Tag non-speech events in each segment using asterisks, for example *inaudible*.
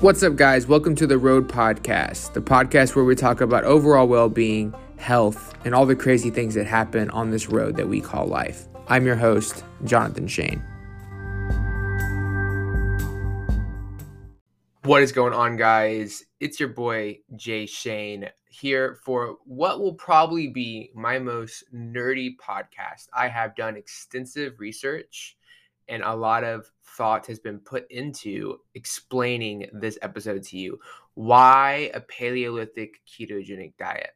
What's up, guys? Welcome to the Road Podcast, the podcast where we talk about overall well being, health, and all the crazy things that happen on this road that we call life. I'm your host, Jonathan Shane. What is going on, guys? It's your boy, Jay Shane, here for what will probably be my most nerdy podcast. I have done extensive research and a lot of thought has been put into explaining this episode to you. Why a Paleolithic ketogenic diet?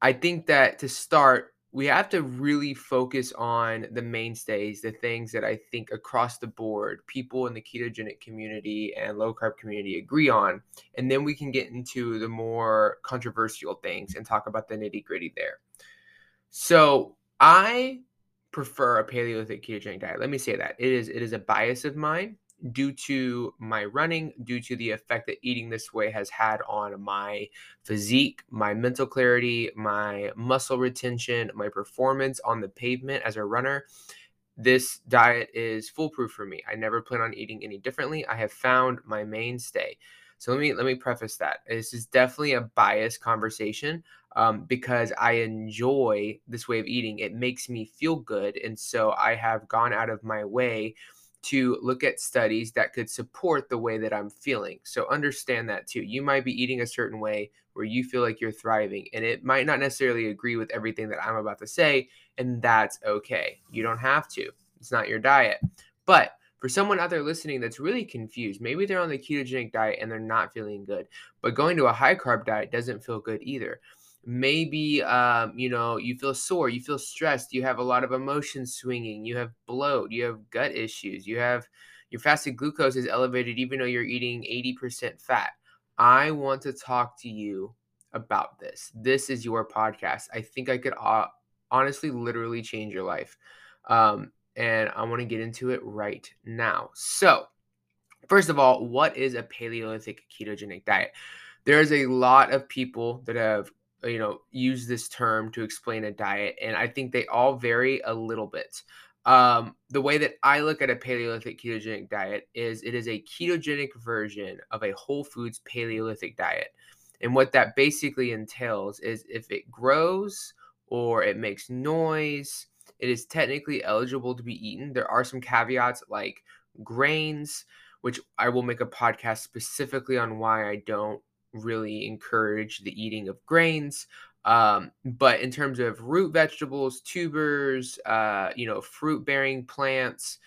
I think that to start, we have to really focus on the mainstays, the things that I think across the board people in the ketogenic community and low carb community agree on. And then we can get into the more controversial things and talk about the nitty gritty there. So I prefer a Paleolithic ketogenic diet. Let me say that it is it is a bias of mine due to my running, due to the effect that eating this way has had on my physique, my mental clarity, my muscle retention, my performance on the pavement as a runner. This diet is foolproof for me. I never plan on eating any differently. I have found my mainstay. So let me let me preface that. This is definitely a biased conversation um, because I enjoy this way of eating. It makes me feel good. And so I have gone out of my way to look at studies that could support the way that I'm feeling. So understand that too. You might be eating a certain way where you feel like you're thriving, and it might not necessarily agree with everything that I'm about to say, and that's okay. You don't have to, it's not your diet. But for someone out there listening that's really confused, maybe they're on the ketogenic diet and they're not feeling good, but going to a high carb diet doesn't feel good either. Maybe um, you know you feel sore you feel stressed you have a lot of emotions swinging you have bloat you have gut issues you have your fasted glucose is elevated even though you're eating 80% fat. I want to talk to you about this. This is your podcast. I think i could uh, honestly literally change your life. Um, and i want to get into it right now. So first of all what is a paleolithic ketogenic diet? There's a lot of people that have you know use this term to explain a diet and i think they all vary a little bit. Um, the way that i look at a paleolithic ketogenic diet is it is a ketogenic version of a whole foods paleolithic diet. And what that basically entails is if it grows or it makes noise it is technically eligible to be eaten there are some caveats like grains which i will make a podcast specifically on why i don't really encourage the eating of grains. Um, but in terms of root vegetables, tubers, uh, you know, fruit bearing plants,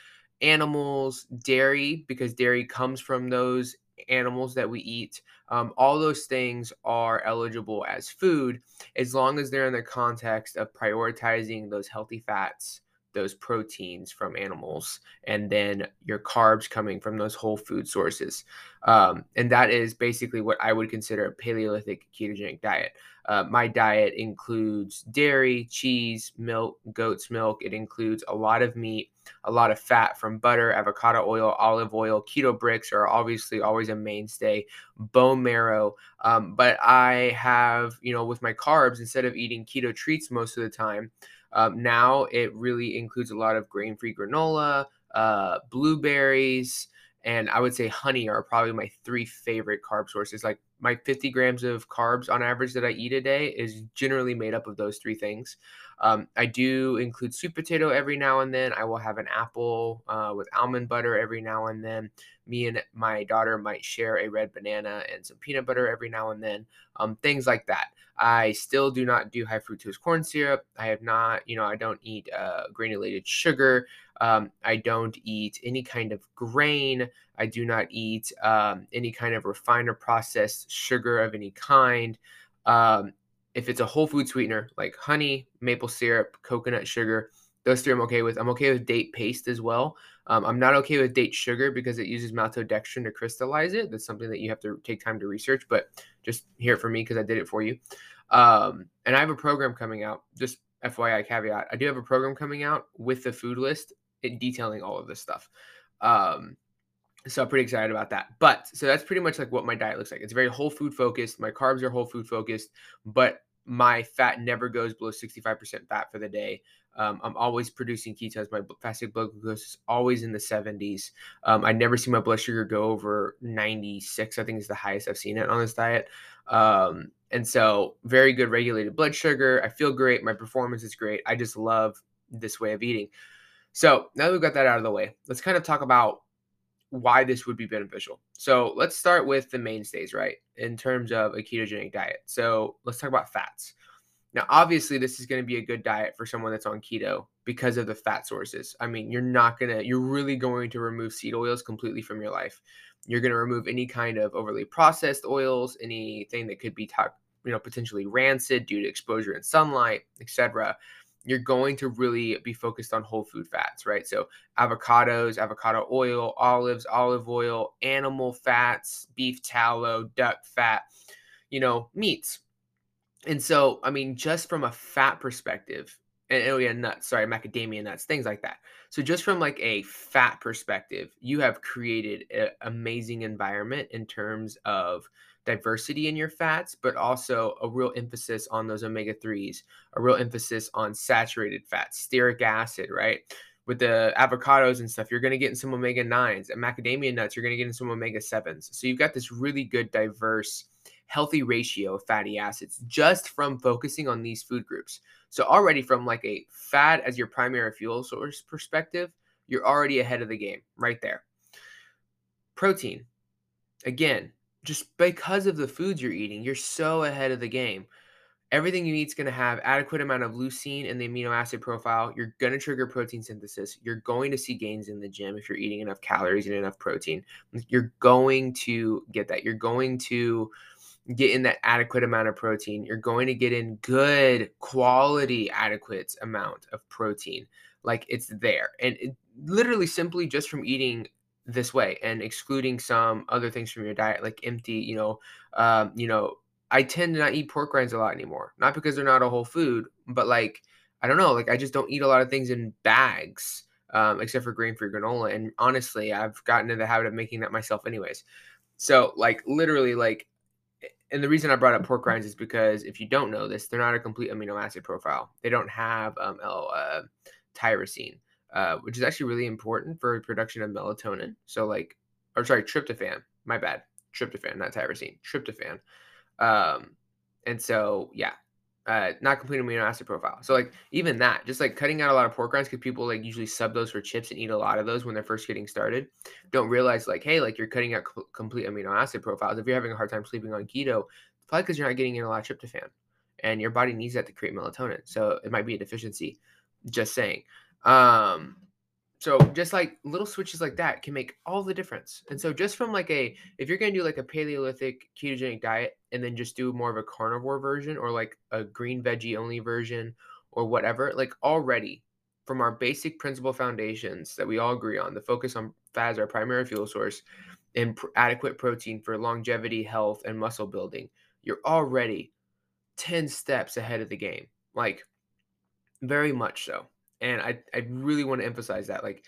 animals, dairy, because dairy comes from those animals that we eat, um, all those things are eligible as food as long as they're in the context of prioritizing those healthy fats those proteins from animals and then your carbs coming from those whole food sources. Um, and that is basically what I would consider a Paleolithic ketogenic diet. Uh, my diet includes dairy, cheese, milk, goat's milk. It includes a lot of meat, a lot of fat from butter, avocado oil, olive oil. Keto bricks are obviously always a mainstay, bone marrow. Um, but I have, you know, with my carbs, instead of eating keto treats most of the time, um, now it really includes a lot of grain free granola, uh, blueberries, and I would say honey are probably my three favorite carb sources. Like my 50 grams of carbs on average that I eat a day is generally made up of those three things. Um, I do include sweet potato every now and then. I will have an apple uh, with almond butter every now and then. Me and my daughter might share a red banana and some peanut butter every now and then. Um, things like that. I still do not do high fructose corn syrup. I have not, you know, I don't eat uh, granulated sugar. Um, I don't eat any kind of grain. I do not eat um, any kind of refined or processed sugar of any kind. Um, if it's a whole food sweetener like honey, maple syrup, coconut sugar, those three I'm okay with. I'm okay with date paste as well. Um, I'm not okay with date sugar because it uses maltodextrin to crystallize it. That's something that you have to take time to research, but just hear it from me because I did it for you. Um, and I have a program coming out, just FYI caveat. I do have a program coming out with the food list detailing all of this stuff. Um, so I'm pretty excited about that. But so that's pretty much like what my diet looks like. It's very whole food focused. My carbs are whole food focused, but my fat never goes below 65% fat for the day. Um, I'm always producing ketones. My fasting blood glucose is always in the 70s. Um, I never see my blood sugar go over 96. I think is the highest I've seen it on this diet. Um, and so, very good regulated blood sugar. I feel great. My performance is great. I just love this way of eating. So, now that we've got that out of the way, let's kind of talk about why this would be beneficial. So, let's start with the mainstays, right? In terms of a ketogenic diet. So, let's talk about fats. Now, obviously, this is going to be a good diet for someone that's on keto because of the fat sources. I mean, you're not going to, you're really going to remove seed oils completely from your life. You're going to remove any kind of overly processed oils, anything that could be, you know, potentially rancid due to exposure in sunlight, etc. You're going to really be focused on whole food fats, right? So avocados, avocado oil, olives, olive oil, animal fats, beef tallow, duck fat, you know, meats, and so, I mean, just from a fat perspective, and oh yeah, nuts, sorry, macadamia nuts, things like that. So just from like a fat perspective, you have created an amazing environment in terms of diversity in your fats, but also a real emphasis on those omega 3s, a real emphasis on saturated fats, stearic acid, right? With the avocados and stuff, you're going to get in some omega 9s. And macadamia nuts, you're going to get in some omega 7s. So you've got this really good, diverse healthy ratio of fatty acids just from focusing on these food groups. So already from like a fat as your primary fuel source perspective, you're already ahead of the game right there. Protein. Again, just because of the foods you're eating, you're so ahead of the game. Everything you eat is going to have adequate amount of leucine in the amino acid profile. You're going to trigger protein synthesis. You're going to see gains in the gym if you're eating enough calories and enough protein. You're going to get that. You're going to get in that adequate amount of protein. You're going to get in good quality, adequate amount of protein. Like it's there. And it, literally simply just from eating this way and excluding some other things from your diet, like empty, you know, um, you know, I tend to not eat pork rinds a lot anymore. Not because they're not a whole food, but like I don't know, like I just don't eat a lot of things in bags, um, except for grain-free granola. And honestly, I've gotten into the habit of making that myself anyways. So like literally like and the reason I brought up pork rinds is because if you don't know this, they're not a complete amino acid profile. They don't have um, L, uh, tyrosine, uh, which is actually really important for production of melatonin. So, like, or sorry, tryptophan. My bad, tryptophan, not tyrosine, tryptophan. Um, and so, yeah, uh, not complete amino acid profile. So like even that, just like cutting out a lot of pork rinds because people like usually sub those for chips and eat a lot of those when they're first getting started. Don't realize like, hey, like you're cutting out co- complete amino acid profiles. If you're having a hard time sleeping on keto, probably because you're not getting in a lot of tryptophan, and your body needs that to create melatonin. So it might be a deficiency. Just saying. Um, so just like little switches like that can make all the difference. And so just from like a if you're to do like a paleolithic ketogenic diet and then just do more of a carnivore version or like a green veggie only version or whatever, like already from our basic principle foundations that we all agree on, the focus on fat as our primary fuel source and pr- adequate protein for longevity, health and muscle building, you're already 10 steps ahead of the game. Like very much so and I I really want to emphasize that like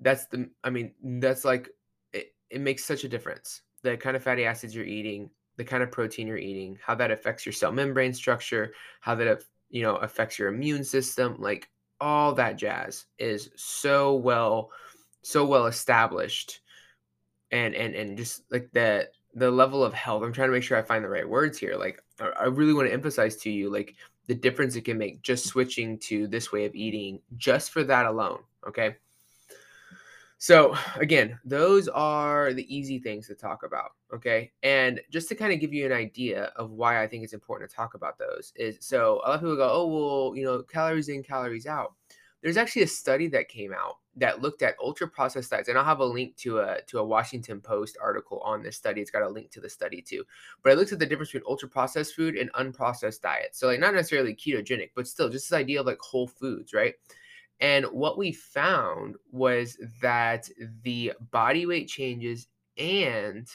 that's the I mean that's like it, it makes such a difference the kind of fatty acids you're eating the kind of protein you're eating how that affects your cell membrane structure how that you know affects your immune system like all that jazz is so well so well established and and and just like the the level of health i'm trying to make sure i find the right words here like i really want to emphasize to you like the difference it can make just switching to this way of eating just for that alone. Okay. So, again, those are the easy things to talk about. Okay. And just to kind of give you an idea of why I think it's important to talk about those is so a lot of people go, oh, well, you know, calories in, calories out. There's actually a study that came out that looked at ultra processed diets, and I'll have a link to a to a Washington Post article on this study. It's got a link to the study too. But it looked at the difference between ultra processed food and unprocessed diets. So like not necessarily ketogenic, but still just this idea of like whole foods, right? And what we found was that the body weight changes and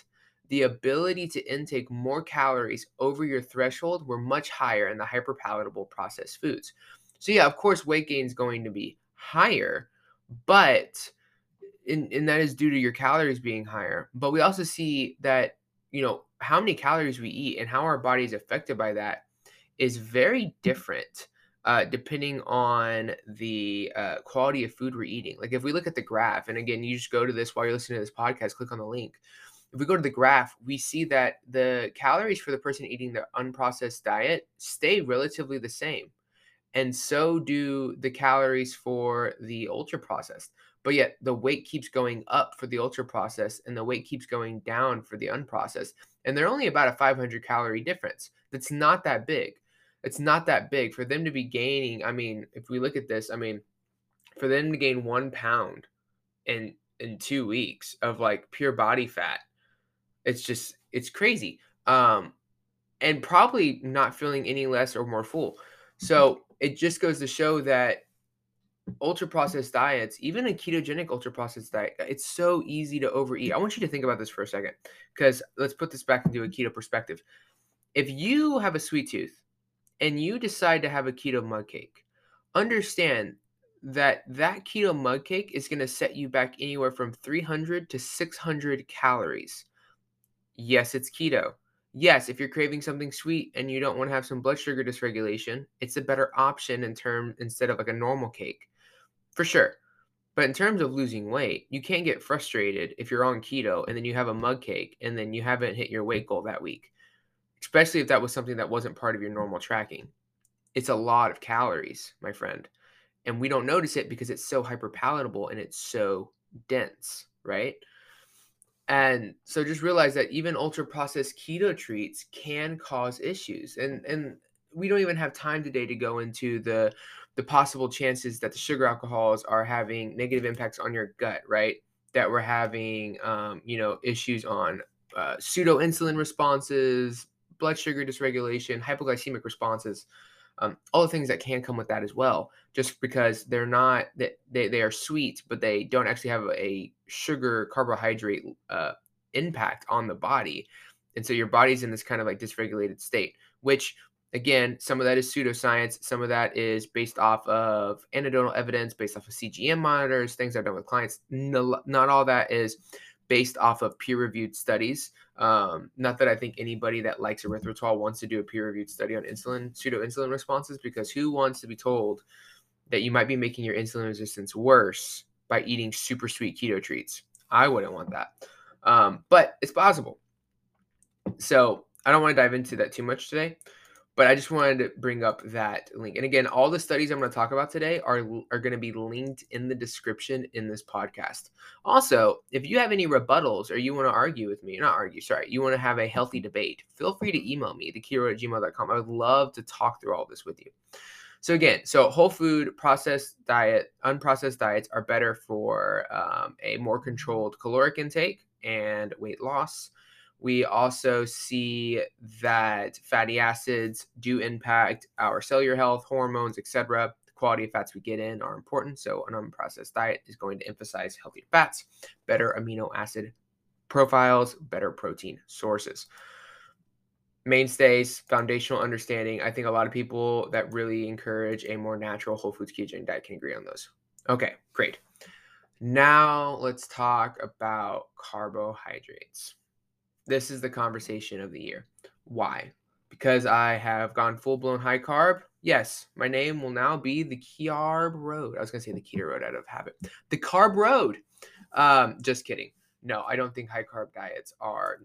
the ability to intake more calories over your threshold were much higher in the hyperpalatable processed foods. So yeah, of course, weight gain is going to be higher, but and, and that is due to your calories being higher. But we also see that, you know, how many calories we eat and how our body is affected by that is very different uh, depending on the uh, quality of food we're eating. Like if we look at the graph, and again, you just go to this while you're listening to this podcast, click on the link. If we go to the graph, we see that the calories for the person eating the unprocessed diet stay relatively the same. And so do the calories for the ultra processed. But yet the weight keeps going up for the ultra processed and the weight keeps going down for the unprocessed. And they're only about a 500 calorie difference. That's not that big it's not that big for them to be gaining. I mean, if we look at this, I mean, for them to gain one pound in in two weeks of like pure body fat, it's just it's crazy. Um, and probably not feeling any less or more full. So it just goes to show that ultra processed diets, even a ketogenic ultra processed diet, it's so easy to overeat. I want you to think about this for a second because let's put this back into a keto perspective. If you have a sweet tooth and you decide to have a keto mug cake, understand that that keto mug cake is going to set you back anywhere from 300 to 600 calories. Yes, it's keto. Yes, if you're craving something sweet and you don't want to have some blood sugar dysregulation, it's a better option in term instead of like a normal cake. For sure. But in terms of losing weight, you can't get frustrated if you're on keto and then you have a mug cake and then you haven't hit your weight goal that week especially if that was something that wasn't part of your normal tracking. It's a lot of calories, my friend. And we don't notice it because it's so hyper palatable and it's so dense, right? And so just realize that even ultra processed keto treats can cause issues. And and we don't even have time today to go into the the possible chances that the sugar alcohols are having negative impacts on your gut, right? That we're having, um, you know, issues on uh, pseudo insulin responses, blood sugar dysregulation, hypoglycemic responses, um, all the things that can come with that as well. Just because they're not that they, they are sweet, but they don't actually have a sugar carbohydrate uh, impact on the body, and so your body's in this kind of like dysregulated state. Which again, some of that is pseudoscience, some of that is based off of anecdotal evidence, based off of CGM monitors, things I've done with clients. No, not all that is based off of peer-reviewed studies. Um, not that I think anybody that likes erythritol wants to do a peer-reviewed study on insulin, pseudo-insulin responses, because who wants to be told that you might be making your insulin resistance worse by eating super sweet keto treats? I wouldn't want that. Um, but it's possible. So I don't want to dive into that too much today but I just wanted to bring up that link. And again, all the studies I'm going to talk about today are are going to be linked in the description in this podcast. Also, if you have any rebuttals or you want to argue with me, not argue, sorry, you want to have a healthy debate, feel free to email me, theketoroad at gmail.com. I would love to talk through all this with you. So again, so whole food processed diet, unprocessed diets are better for um, a more controlled caloric intake and weight loss. We also see that fatty acids do impact our cellular health, hormones, etc. The quality of fats we get in are important. So, an unprocessed diet is going to emphasize healthier fats, better amino acid profiles, better protein sources. Mainstays, foundational understanding. I think a lot of people that really encourage a more natural whole foods ketogenic diet can agree on those. Okay, great. Now let's talk about carbohydrates this is the conversation of the year. Why? Because I have gone full blown high carb. Yes, my name will now be the Carb Road. I was going to say the Keto Road out of habit. The Carb Road. Um, just kidding. No, I don't think high carb diets are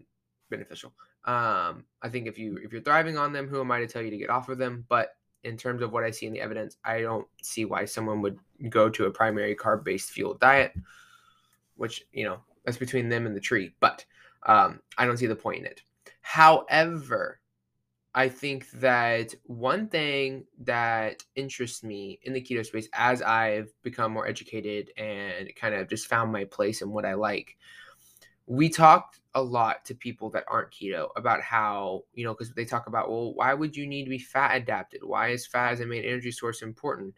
beneficial. Um, I think if you if you're thriving on them, who am I to tell you to get off of them? But in terms of what I see in the evidence, I don't see why someone would go to a primary carb based fuel diet, which you know that's between them and the tree. But um, I don't see the point in it. However, I think that one thing that interests me in the keto space as I've become more educated and kind of just found my place and what I like, we talked a lot to people that aren't keto about how, you know, because they talk about, well, why would you need to be fat adapted? Why is fat as a main energy source important?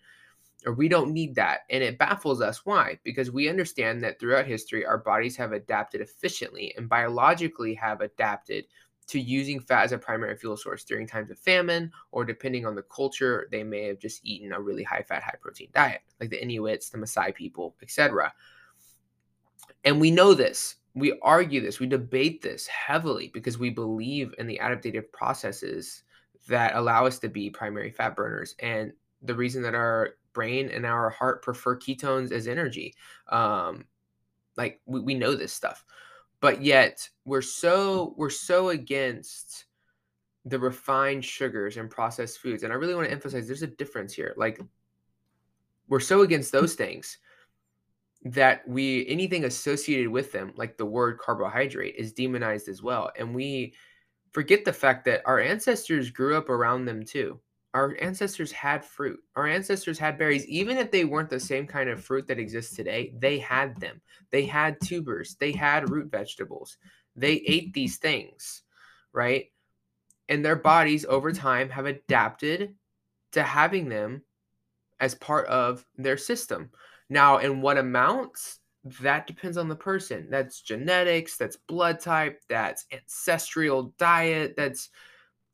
Or we don't need that. And it baffles us. Why? Because we understand that throughout history, our bodies have adapted efficiently and biologically have adapted to using fat as a primary fuel source during times of famine, or depending on the culture, they may have just eaten a really high fat, high protein diet, like the Inuits, the Maasai people, etc. And we know this. We argue this. We debate this heavily because we believe in the adaptive processes that allow us to be primary fat burners and the reason that our brain and our heart prefer ketones as energy um like we, we know this stuff. But yet we're so we're so against the refined sugars and processed foods and i really want to emphasize there's a difference here like we're so against those things that we anything associated with them like the word carbohydrate is demonized as well and we forget the fact that our ancestors grew up around them too our ancestors had fruit. Our ancestors had berries. Even if they weren't the same kind of fruit that exists today they had them. They had tubers. They had root vegetables. They ate these things right? And their bodies over time have adapted to having them as part of their system. Now, in what amounts, that depends on the person. That's genetics, that's blood type, that's ancestral diet, that's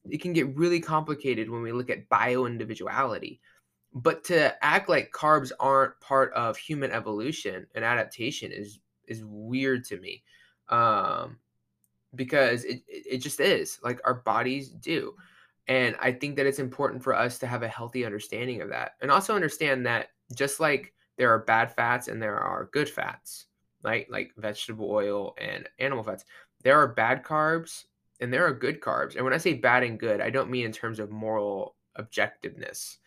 it can get really complicated when we look at bio individuality. But to act like carbs aren't part of human evolution and adaptation is is weird to me. Um because it, it just is like our bodies do. And I think that it's important for us to have a healthy understanding of that. And also understand that just like there are bad fats and there are good fats, right? Like vegetable oil and animal fats. There are bad carbs and there are good carbs. And when I say bad and good, I don't mean in terms of moral objectiveness.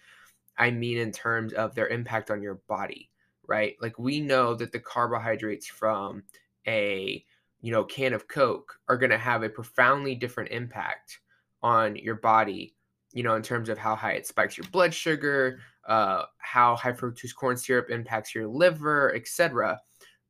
I mean in terms of their impact on your body, right? Like we know that the carbohydrates from a, you know, can of Coke are going to have a profoundly different impact on your body, you know, in terms of how high it spikes your blood sugar, uh, how high fructose corn syrup impacts your liver, etc.,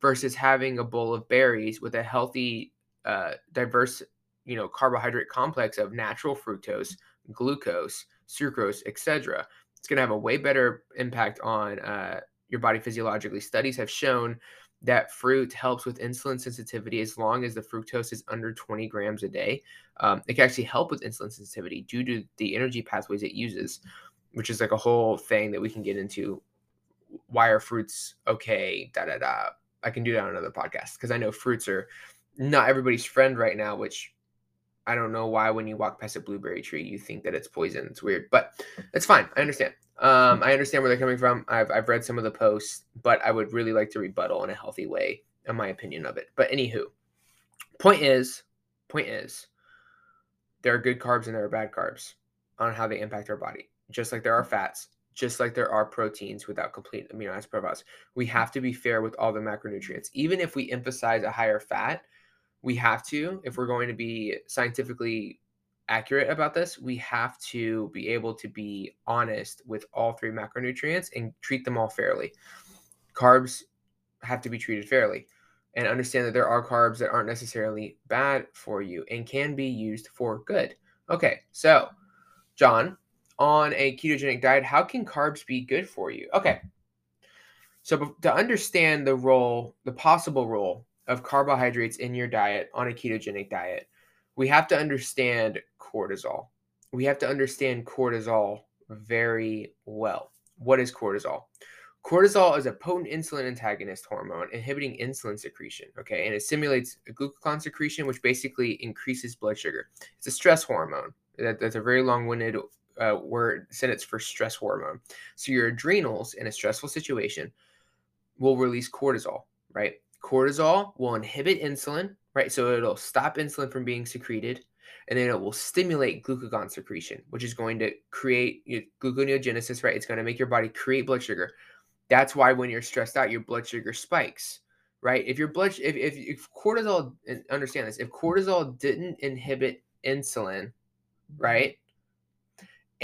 versus having a bowl of berries with a healthy, uh, diverse, you know, carbohydrate complex of natural fructose, glucose, sucrose, etc. It's going to have a way better impact on uh, your body physiologically. Studies have shown that fruit helps with insulin sensitivity as long as the fructose is under 20 grams a day. Um, it can actually help with insulin sensitivity due to the energy pathways it uses which is like a whole thing that we can get into. Why are fruits okay? Da da da. I can do that on another podcast because I know fruits are not everybody's friend right now, which I don't know why when you walk past a blueberry tree you think that it's poison. It's weird, but it's fine. I understand. Um, I understand where they're coming from. I've I've read some of the posts, but I would really like to rebuttal in a healthy way, in my opinion of it. But anywho, point is, point is, there are good carbs and there are bad carbs on how they impact our body just like there are fats, just like there are proteins without complete amino acid profiles. We have to be fair with all the macronutrients. Even if we emphasize a higher fat, we have to, if we're going to be scientifically accurate about this, we have to be able to be honest with all three macronutrients and treat them all fairly. Carbs have to be treated fairly and understand that there are carbs that aren't necessarily bad for you and can be used for good. Okay, so John, on a ketogenic diet, how can carbs be good for you? Okay. So, to understand the role, the possible role of carbohydrates in your diet on a ketogenic diet, we have to understand cortisol. We have to understand cortisol very well. What is cortisol? Cortisol is a potent insulin antagonist hormone inhibiting insulin secretion, okay? And it stimulates glucagon secretion, which basically increases blood sugar. It's a stress hormone. That, that's a very long winded uh, word sentence for stress hormone. So your adrenals in a stressful situation will release cortisol, right? Cortisol will inhibit insulin, right? So it'll stop insulin from being secreted, and then it will stimulate glucagon secretion, which is going to create you know, gluconeogenesis, right? It's going to make your body create blood sugar. That's why when you're stressed out, your blood sugar spikes, right? If your blood, if, if, if cortisol, understand this, if cortisol didn't inhibit insulin, mm-hmm. right?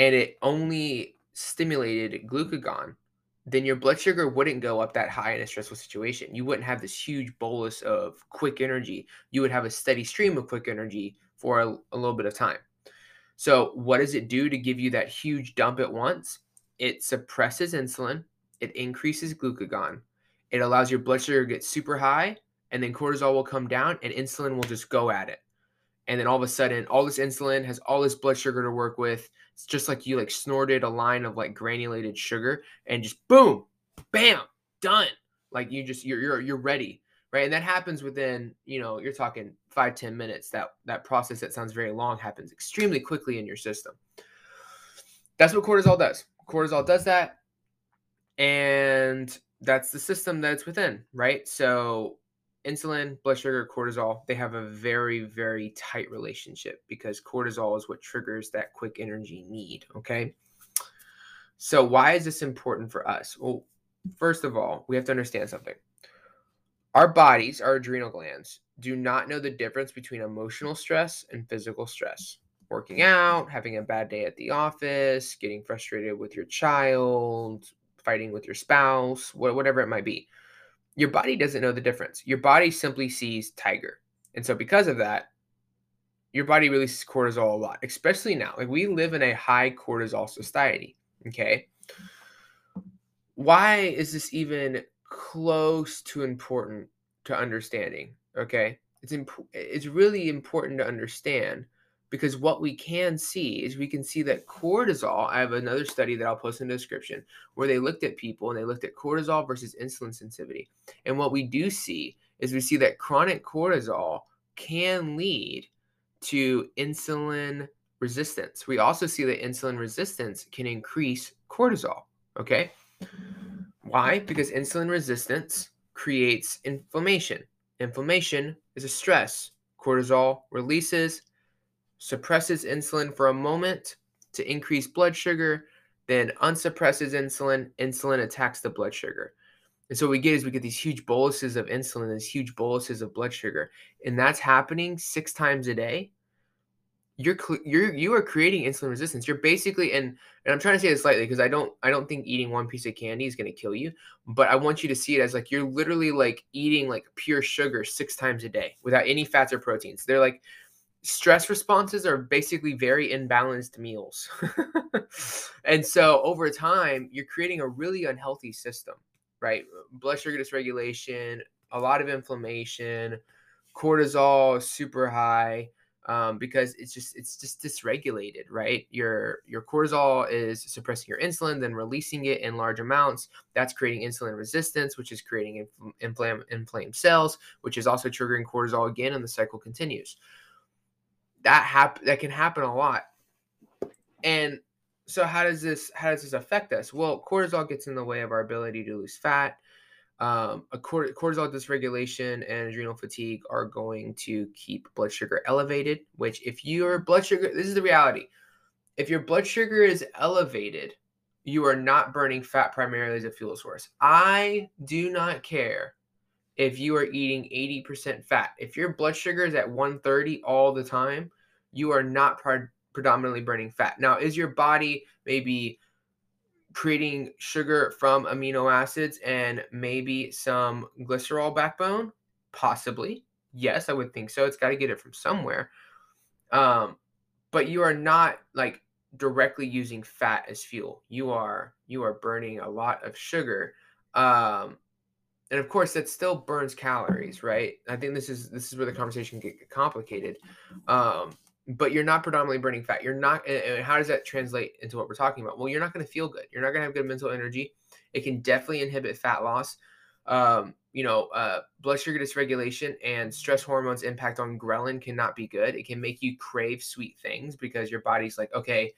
and it only stimulated glucagon, then your blood sugar wouldn't go up that high in a stressful situation. You wouldn't have this huge bolus of quick energy. You would have a steady stream of quick energy for a, a little bit of time. So, what does it do to give you that huge dump at once? It suppresses insulin, it increases glucagon, it allows your blood sugar to get super high, and then cortisol will come down and insulin will just go at it and then all of a sudden all this insulin has all this blood sugar to work with it's just like you like snorted a line of like granulated sugar and just boom bam done like you just you're you're, you're ready right and that happens within you know you're talking five ten minutes that that process that sounds very long happens extremely quickly in your system that's what cortisol does. Cortisol does that. And that's the system that it's within, right? So insulin, blood sugar, cortisol, they have a very, very tight relationship because cortisol is what triggers that quick energy need. Okay. So, why is this important for us? Well, first of all, we have to understand something. Our bodies, our adrenal glands, do not know the difference between emotional stress and physical stress. Working out, having a bad day at the office, getting frustrated with your child, fighting with your spouse, whatever it might be your body doesn't know the difference. Your body simply sees tiger. And so because of that, your body releases cortisol a lot, especially now. Like we live in a high cortisol society, okay? Why is this even close to important to understanding, okay? It's imp- it's really important to understand because what we can see is we can see that cortisol i have another study that i'll post in the description where they looked at people and they looked at cortisol versus insulin sensitivity. And what we do see is we see that chronic cortisol can lead to insulin resistance. We also see that insulin resistance can increase cortisol okay? Why? Because insulin resistance creates inflammation. Inflammation is a stress. Cortisol releases suppresses insulin for a moment to increase blood sugar, then unsuppresses insulin, insulin attacks the blood sugar. And so what we get is we get these huge boluses of insulin, these huge boluses of blood sugar, and that's happening six times a day. You're you're you are creating insulin resistance. You're basically and and I'm trying to say this slightly because I don't I don't think eating one piece of candy is going to kill you, but I want you to see it as like you're literally like eating like pure sugar six times a day without any fats or proteins. They're like stress responses are basically very imbalanced meals. *laughs* and so over time, you're creating a really unhealthy system, right? Blood sugar dysregulation, a lot of inflammation, cortisol super high. Um, because it's just it's just dysregulated, right? Your your cortisol is suppressing your insulin, then releasing it in large amounts. That's creating insulin resistance, which is creating infl- inflamed cells, which is also triggering cortisol again, and the cycle continues that hap- that can happen a lot. And so how does this how does this affect us? Well, cortisol gets in the way of our ability to lose fat. Um, a cortisol dysregulation and adrenal fatigue are going to keep blood sugar elevated. Which, if your blood sugar, this is the reality. If your blood sugar is elevated, you are not burning fat primarily as a fuel source. I do not care if you are eating 80% fat. If your blood sugar is at 130 all the time, you are not pre- predominantly burning fat. Now, is your body maybe creating sugar from amino acids and maybe some glycerol backbone? Possibly. Yes, I would think so. It's got to get it from somewhere. Um, but you are not like directly using fat as fuel. You are you are burning a lot of sugar. Um, and of course that still burns calories right? I think this is this is where the conversation can get complicated. Um, but you're not predominantly burning fat. You're not and how does that translate into what we're talking about? Well you're not going to feel good. You're not going to have good mental energy. It can definitely inhibit fat loss. Um, you know uh, blood sugar dysregulation and stress hormones impact on ghrelin cannot be good. It can make you crave sweet things because your body's like okay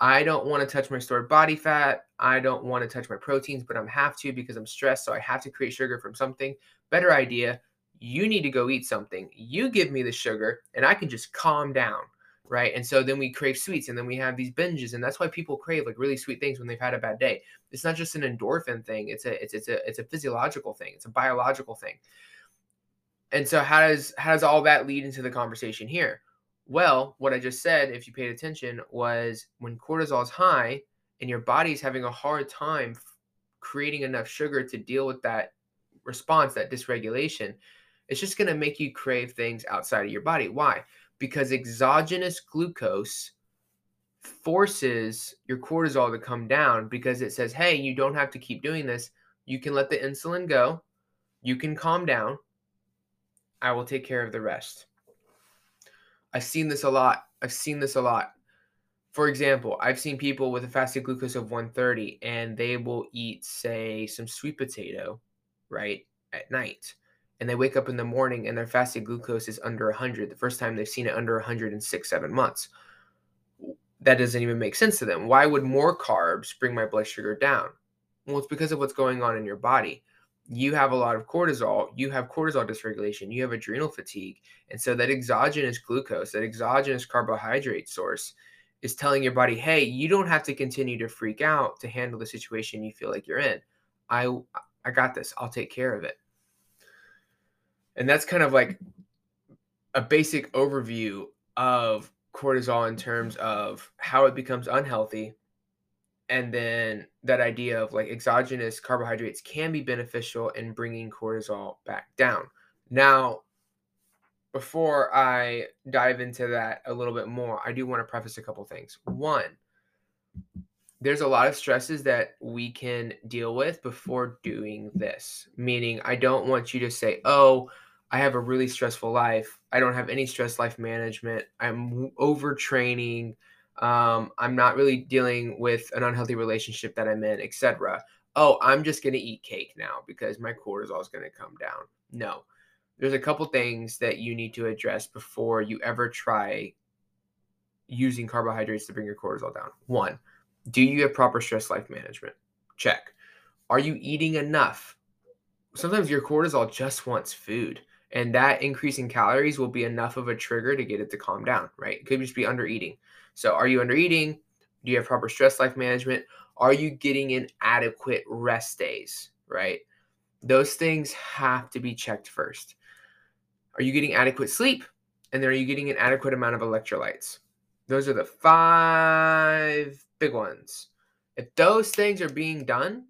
I don't want to touch my stored body fat. I don't want to touch my proteins, but I'm have to because I'm stressed. So I have to create sugar from something. Better idea. You need to go eat something. You give me the sugar and I can just calm down. Right. And so then we crave sweets and then we have these binges. And that's why people crave like really sweet things when they've had a bad day. It's not just an endorphin thing. It's a it's it's a it's a physiological thing. It's a biological thing. And so how does how does all that lead into the conversation here? Well, what I just said, if you paid attention, was when cortisol is high and your body's having a hard time creating enough sugar to deal with that response, that dysregulation, it's just going to make you crave things outside of your body. Why? Because exogenous glucose forces your cortisol to come down because it says, hey, you don't have to keep doing this. You can let the insulin go. You can calm down. I will take care of the rest. I've seen this a lot. I've seen this a lot. For example, I've seen people with a fasted glucose of 130 and they will eat, say, some sweet potato, right, at night. And they wake up in the morning and their fasted glucose is under 100. The first time they've seen it under 100 in six, seven months. that doesn't even make sense to them. Why would more carbs bring my blood sugar down? Well, it's because of what's going on in your body. You have a lot of cortisol, you have cortisol dysregulation, you have adrenal fatigue. And so that exogenous glucose, that exogenous carbohydrate source is telling your body, "Hey, you don't have to continue to freak out to handle the situation you feel like you're in. I I got this. I'll take care of it." And that's kind of like a basic overview of cortisol in terms of how it becomes unhealthy and then that idea of like exogenous carbohydrates can be beneficial in bringing cortisol back down. Now, before I dive into that a little bit more, I do want to preface a couple things. One, there's a lot of stresses that we can deal with before doing this, meaning I don't want you to say, oh, I have a really stressful life. I don't have any stress life management. I'm overtraining. Um, I'm not really dealing with an unhealthy relationship that I'm in, etc. Oh, I'm just going to eat cake now because my cortisol is going to come down. No, there's a couple things that you need to address before you ever try using carbohydrates to bring your cortisol down. One, do you have proper stress life management? Check. Are you eating enough? Sometimes your cortisol just wants food and that increase in calories will be enough of a trigger to get it to calm down, right? It could just be under eating. So, are you under eating? Do you have proper stress life management? Are you getting in adequate rest days, right? Those things have to be checked first. Are you getting adequate sleep? And then are you getting an adequate amount of electrolytes? Those are the five big ones. If those things are being done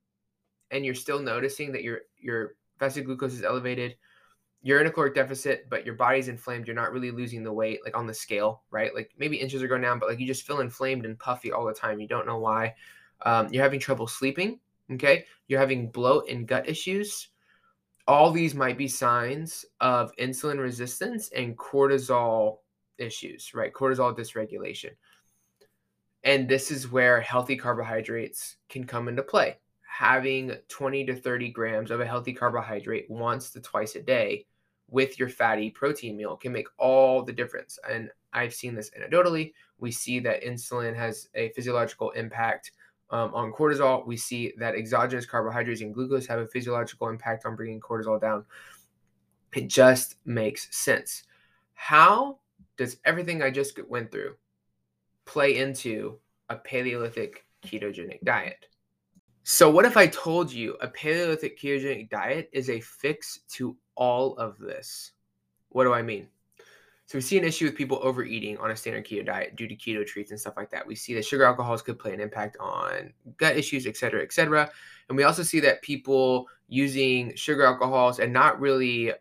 and you're still noticing that your your fasted glucose is elevated, you're in a caloric deficit, but your body's inflamed. You're not really losing the weight, like on the scale, right? Like maybe inches are going down, but like you just feel inflamed and puffy all the time. You don't know why. Um, you're having trouble sleeping. Okay. You're having bloat and gut issues. All these might be signs of insulin resistance and cortisol issues, right? Cortisol dysregulation. And this is where healthy carbohydrates can come into play. Having 20 to 30 grams of a healthy carbohydrate once to twice a day with your fatty protein meal can make all the difference. And I've seen this anecdotally. We see that insulin has a physiological impact um, on cortisol. We see that exogenous carbohydrates and glucose have a physiological impact on bringing cortisol down. It just makes sense. How does everything I just went through play into a Paleolithic ketogenic diet? So, what if I told you a Paleolithic ketogenic diet is a fix to all of this. What do I mean? So we see an issue with people overeating on a standard keto diet due to keto treats and stuff like that. We see that sugar alcohols could play an impact on gut issues, et cetera, et cetera. And we also see that people using sugar alcohols and not really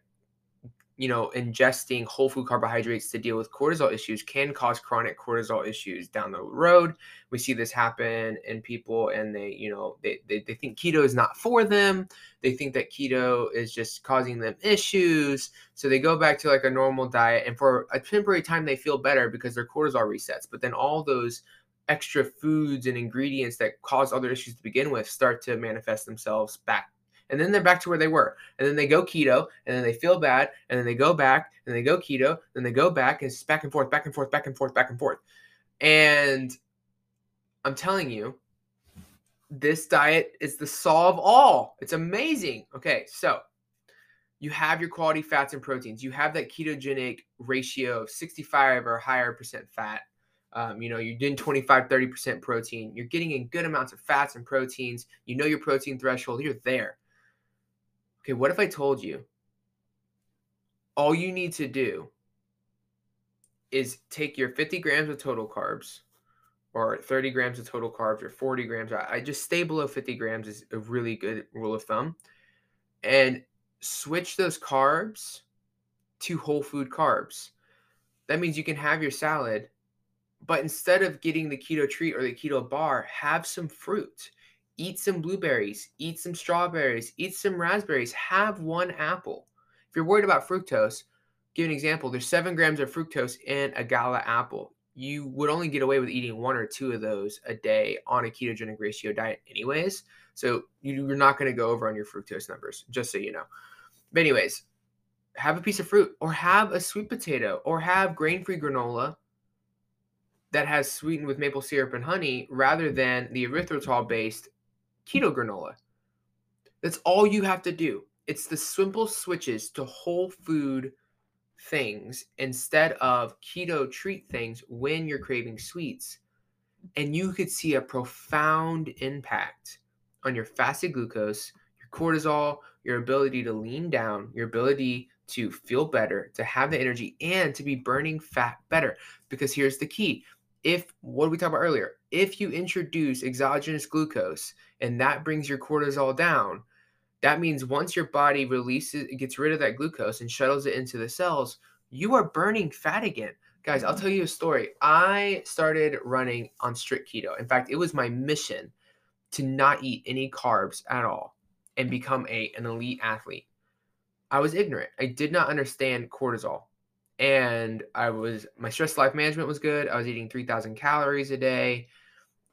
you know, ingesting whole food carbohydrates to deal with cortisol issues can cause chronic cortisol issues down the road. We see this happen in people and they, you know, they, they, they think keto is not for them. They think that keto is just causing them issues. So they go back to like a normal diet and for a temporary time they feel better because their cortisol resets. But then all those extra foods and ingredients that cause other issues to begin with start to manifest themselves back and then they're back to where they were. And then they go keto, and then they feel bad, and then they go back, and they go keto, then they go back, and it's back and forth, back and forth, back and forth, back and forth. And I'm telling you, this diet is the solve all. It's amazing. Okay, so you have your quality fats and proteins. You have that ketogenic ratio of 65 or higher percent fat. Um, you know, you're doing 25, 30% protein. You're getting in good amounts of fats and proteins. You know your protein threshold. You're there. Okay, what if I told you all you need to do is take your 50 grams of total carbs or 30 grams of total carbs or 40 grams. I just stay below 50 grams is a really good rule of thumb. And switch those carbs to whole food carbs. That means you can have your salad, but instead of getting the keto treat or the keto bar, have some fruit eat some blueberries, eat some strawberries, eat some raspberries, have one apple. If you're worried about fructose, give an example. There's seven grams of fructose in a gala apple. You would only get away with eating one or two of those a day on a ketogenic ratio diet, anyways. So you're not going to go over on your fructose numbers, just so you know. But, anyways, have a piece of fruit or have a sweet potato or have grain free granola that has sweetened with maple syrup and honey rather than the erythritol based keto granola. That's all you have to do. It's the simple switches to whole food things instead of keto treat things when you're craving sweets. And you could see a profound impact on your fasted glucose, your cortisol, your ability to lean down, your ability to feel better, to have the energy, and to be burning fat better. Because here's the key if what we talked about earlier, if you introduce exogenous glucose and that brings your cortisol down, that means once your body releases, it gets rid of that glucose and shuttles it into the cells, you are burning fat again. Guys, I'll mm-hmm. tell you a story. I started running on strict keto. In fact, it was my mission to not eat any carbs at all and become a an elite athlete. I was ignorant. I did not understand cortisol and I was my stress life management was good. I was eating 3000 calories a day.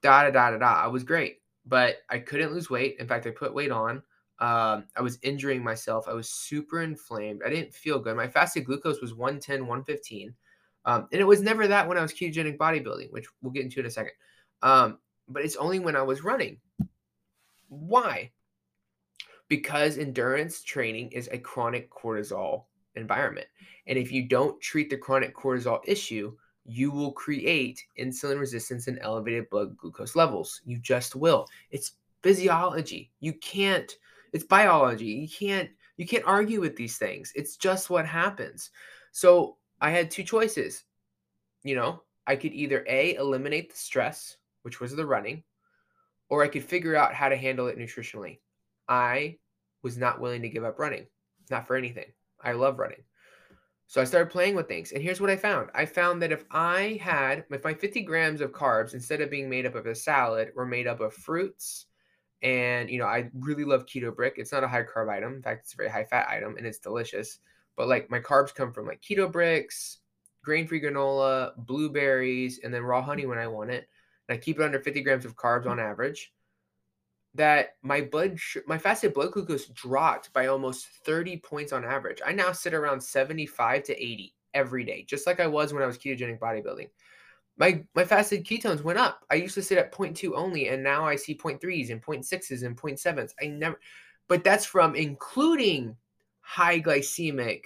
Da da da da da. I was great, but I couldn't lose weight. In fact, I put weight on. Um, I was injuring myself. I was super inflamed. I didn't feel good. My fasted glucose was 110, 115. Um, and it was never that when I was ketogenic bodybuilding, which we'll get into in a second. Um, but it's only when I was running. Why? Because endurance training is a chronic cortisol environment. And if you don't treat the chronic cortisol issue, you will create insulin resistance and elevated blood glucose levels. You just will. It's physiology. You can't it's biology. You can't you can't argue with these things. It's just what happens. So, I had two choices. You know, I could either A eliminate the stress, which was the running, or I could figure out how to handle it nutritionally. I was not willing to give up running, not for anything. I love running. So I started playing with things. And here's what I found I found that if I had, if my 50 grams of carbs, instead of being made up of a salad, were made up of fruits, and, you know, I really love Keto Brick. It's not a high carb item. In fact, it's a very high fat item and it's delicious. But like my carbs come from like Keto Bricks, grain free granola, blueberries, and then raw honey when I want it. And I keep it under 50 grams of carbs on average that my blood sh- my fasted blood glucose dropped by almost 30 points on average. I now sit around 75 to 80 every day, just like I was when I was ketogenic bodybuilding. My my fasted ketones went up. I used to sit at 0.2 only and now I see 0.3s and 0.6s and 0.7s. I never but that's from including high glycemic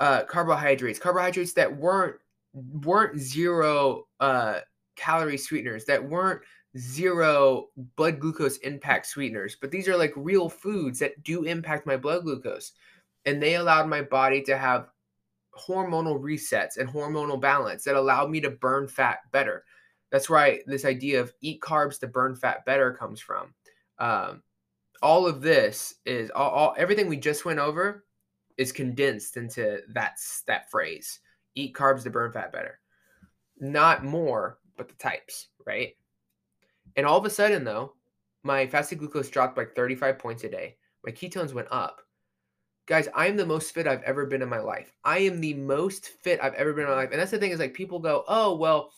uh, carbohydrates, carbohydrates that weren't weren't zero uh, calorie sweeteners, that weren't zero blood glucose impact sweeteners, but these are like real foods that do impact my blood glucose. And they allowed my body to have hormonal resets and hormonal balance that allowed me to burn fat better. That's why this idea of eat carbs to burn fat better comes from. Um, all of this is all, all everything we just went over is condensed into that that phrase: eat carbs to burn fat better. Not more, but the types, right? And all of a sudden, though, my fasted glucose dropped by 35 points a day. My ketones went up. Guys, I am the most fit I've ever been in my life. I am the most fit I've ever been in my life. And that's the thing is like people go, oh, well,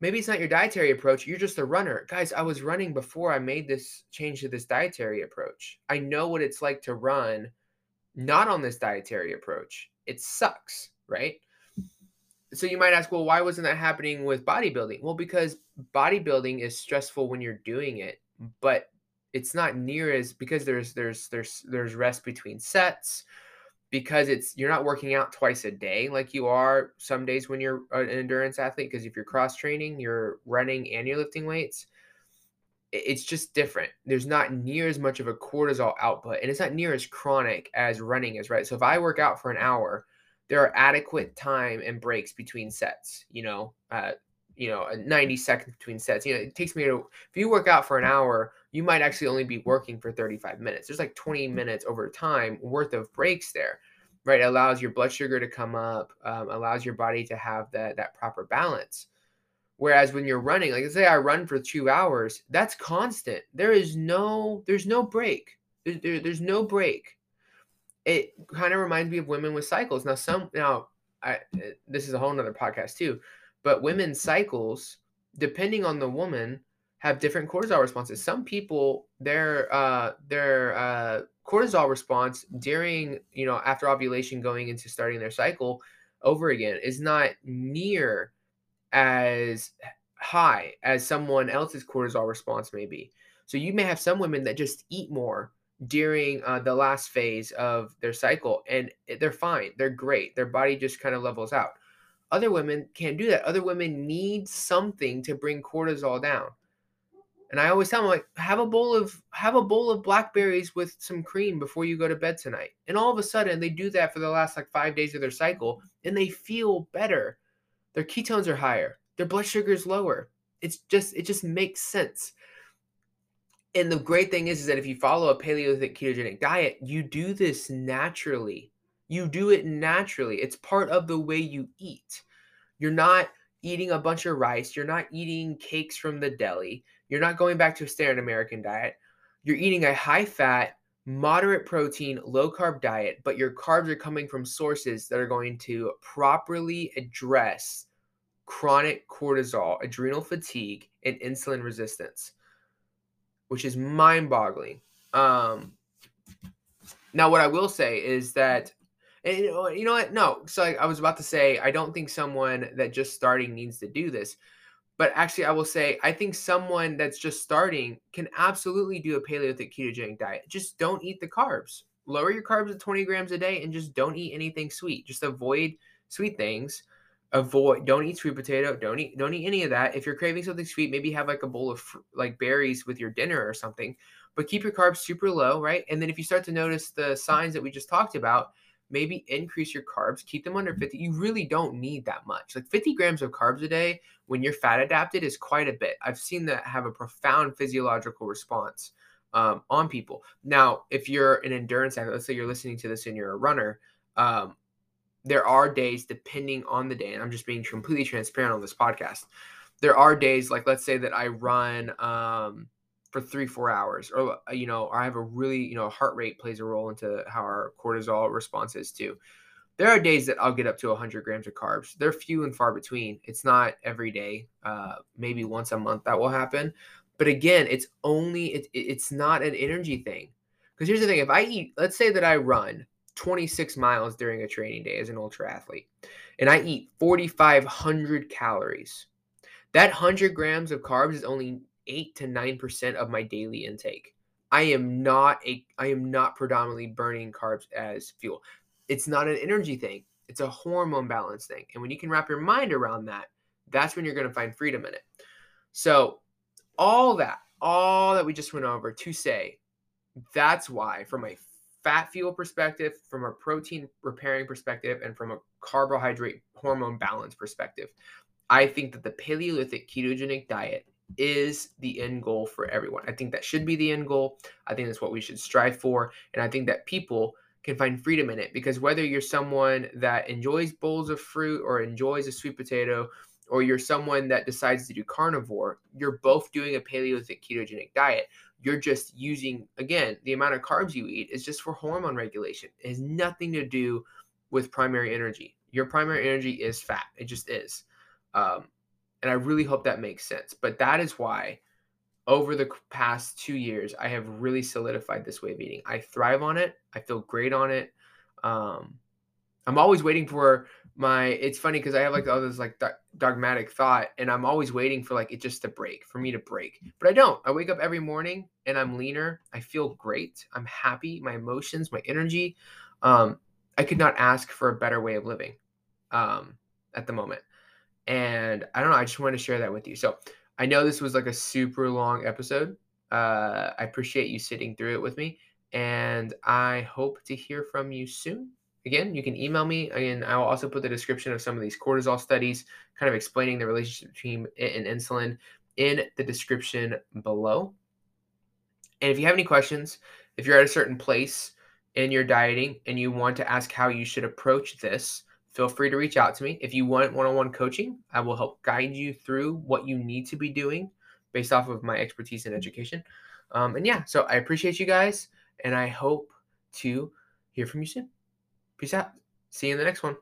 maybe it's not your dietary approach. You're just a runner. Guys, I was running before I made this change to this dietary approach. I know what it's like to run not on this dietary approach. It sucks, right? So you might ask, well, why wasn't that happening with bodybuilding? Well, because bodybuilding is stressful when you're doing it, but it's not near as because there's there's there's there's rest between sets because it's you're not working out twice a day like you are some days when you're an endurance athlete because if you're cross training you're running and you're lifting weights. It's just different. There's not near as much of a cortisol output and it's not near as chronic as running is right? So if i work out for an hour there are adequate time and breaks between sets. You know, uh, you know, 90 seconds between sets. You know, it takes me to if you work out for an hour, you might actually only be working for 35 minutes. There's like 20 mm. minutes over time worth of breaks there, right? It allows your blood sugar to come up, um, allows your body to have that that proper balance. Whereas when you're running, like I say I run for two hours, that's constant. There is no there's no break. There, there, there's no break it kind of reminds me of women with cycles. Now, some now I this is a whole nother podcast too, but women's cycles, depending on the woman, have different cortisol responses. Some people their uh their uh cortisol response during you know after ovulation going into starting their cycle over again is not near as high as someone else's cortisol response may be. So you may have some women that just eat more during uh, the last phase of their cycle and they're fine. They're great. Their body just kind of levels out. Other women can't do that. Other women need something to bring cortisol down. And I always tell them like have a bowl of have a bowl of blackberries with some cream before you go to bed tonight. And all of a sudden they do that for the last like 5 days of their cycle and they feel better. Their ketones are higher. Their blood sugar is lower. It's just it just makes sense. And the great thing is, is that if you follow a Paleolithic ketogenic diet, you do this naturally. You do it naturally. It's part of the way you eat. You're not eating a bunch of rice. You're not eating cakes from the deli. You're not going back to a standard American diet. You're eating a high fat, moderate protein, low carb diet, but your carbs are coming from sources that are going to properly address chronic cortisol, adrenal fatigue, and insulin resistance which is mind boggling. Um, now, what I will say is that, and you know, what? No, so I, I was about to say, I don't think someone that just starting needs to do this. But actually, I will say, I think someone that's just starting can absolutely do a Paleolithic ketogenic diet. Just don't eat the carbs. Lower your carbs to 20 grams a day and just don't eat anything sweet. Just avoid sweet things avoid don't eat sweet potato don't eat don't eat any of that. If you're craving something sweet maybe have like a bowl of like berries with your dinner or something but keep your carbs super low right? And then if you start to notice the signs that we just talked about maybe increase your carbs keep them under 50 you really don't need that much. Like 50 grams of carbs a day when you're fat adapted is quite a bit. I've seen that have a profound physiological response um, on people. Now if you're an endurance athlete let's say you're listening to this and you're a runner um, there are days depending on the day and i'm just being completely transparent on this podcast there are days like let's say that i run um, for three four hours or uh, you know i have a really you know heart rate plays a role into how our cortisol response is too. There are days that i'll get up to 100 grams of carbs. They're few and far between. It's not every day uh, maybe once a month that will happen. But again it's only it, it's not an energy thing. Because here's the thing if i eat let's say that i run 26 miles during a training day as an ultra athlete, and I eat 4,500 calories. That 100 grams of carbs is only 8 to 9% of my daily intake. I am not a I am not predominantly burning carbs as fuel. It's not an energy thing. It's a hormone balance thing. And when you can wrap your mind around that, that's when you're going to find freedom in it. So, all that, all that we just went over to say, that's why for my fat fuel perspective, from a protein repairing perspective, and from a carbohydrate hormone balance perspective, I think that the Paleolithic ketogenic diet is the end goal for everyone. I think that should be the end goal. I think that's what we should strive for. And I think that people can find freedom in it because whether you're someone that enjoys bowls of fruit or enjoys a sweet potato, or you're someone that decides to do carnivore, you're both doing a Paleolithic ketogenic diet, you're just using again the amount of carbs you eat is just for hormone regulation. It has nothing to do with primary energy. Your primary energy is fat. It just is. Um, and i really hope that makes sense. But that is why over the past two years i have really solidified this way of eating. I thrive on it. I feel great on it. Um, i'm always waiting for my it's funny because i have like all this like dogmatic thought and i'm always waiting for like it just to break for me to break. But i don't. I wake up every morning and i'm leaner. I feel great. I'm happy. My emotions my energy um i could not ask for a better way of living um at the moment. And i don't know i just want to share that with you. So i know this was like a super long episode. Uh i appreciate you sitting through it with me and i hope to hear from you soon again, you can email me. and I will also put the description of some of these cortisol studies, kind of explaining the relationship between it and insulin in the description below. And if you have any questions, if you're at a certain place in your dieting and you want to ask how you should approach this, feel free to reach out to me. If you want one on one coaching, I will help guide you through what you need to be doing based off of my expertise in education. Um, and yeah, so I appreciate you guys, and I hope to hear from you soon. Peace out. See you in the next one.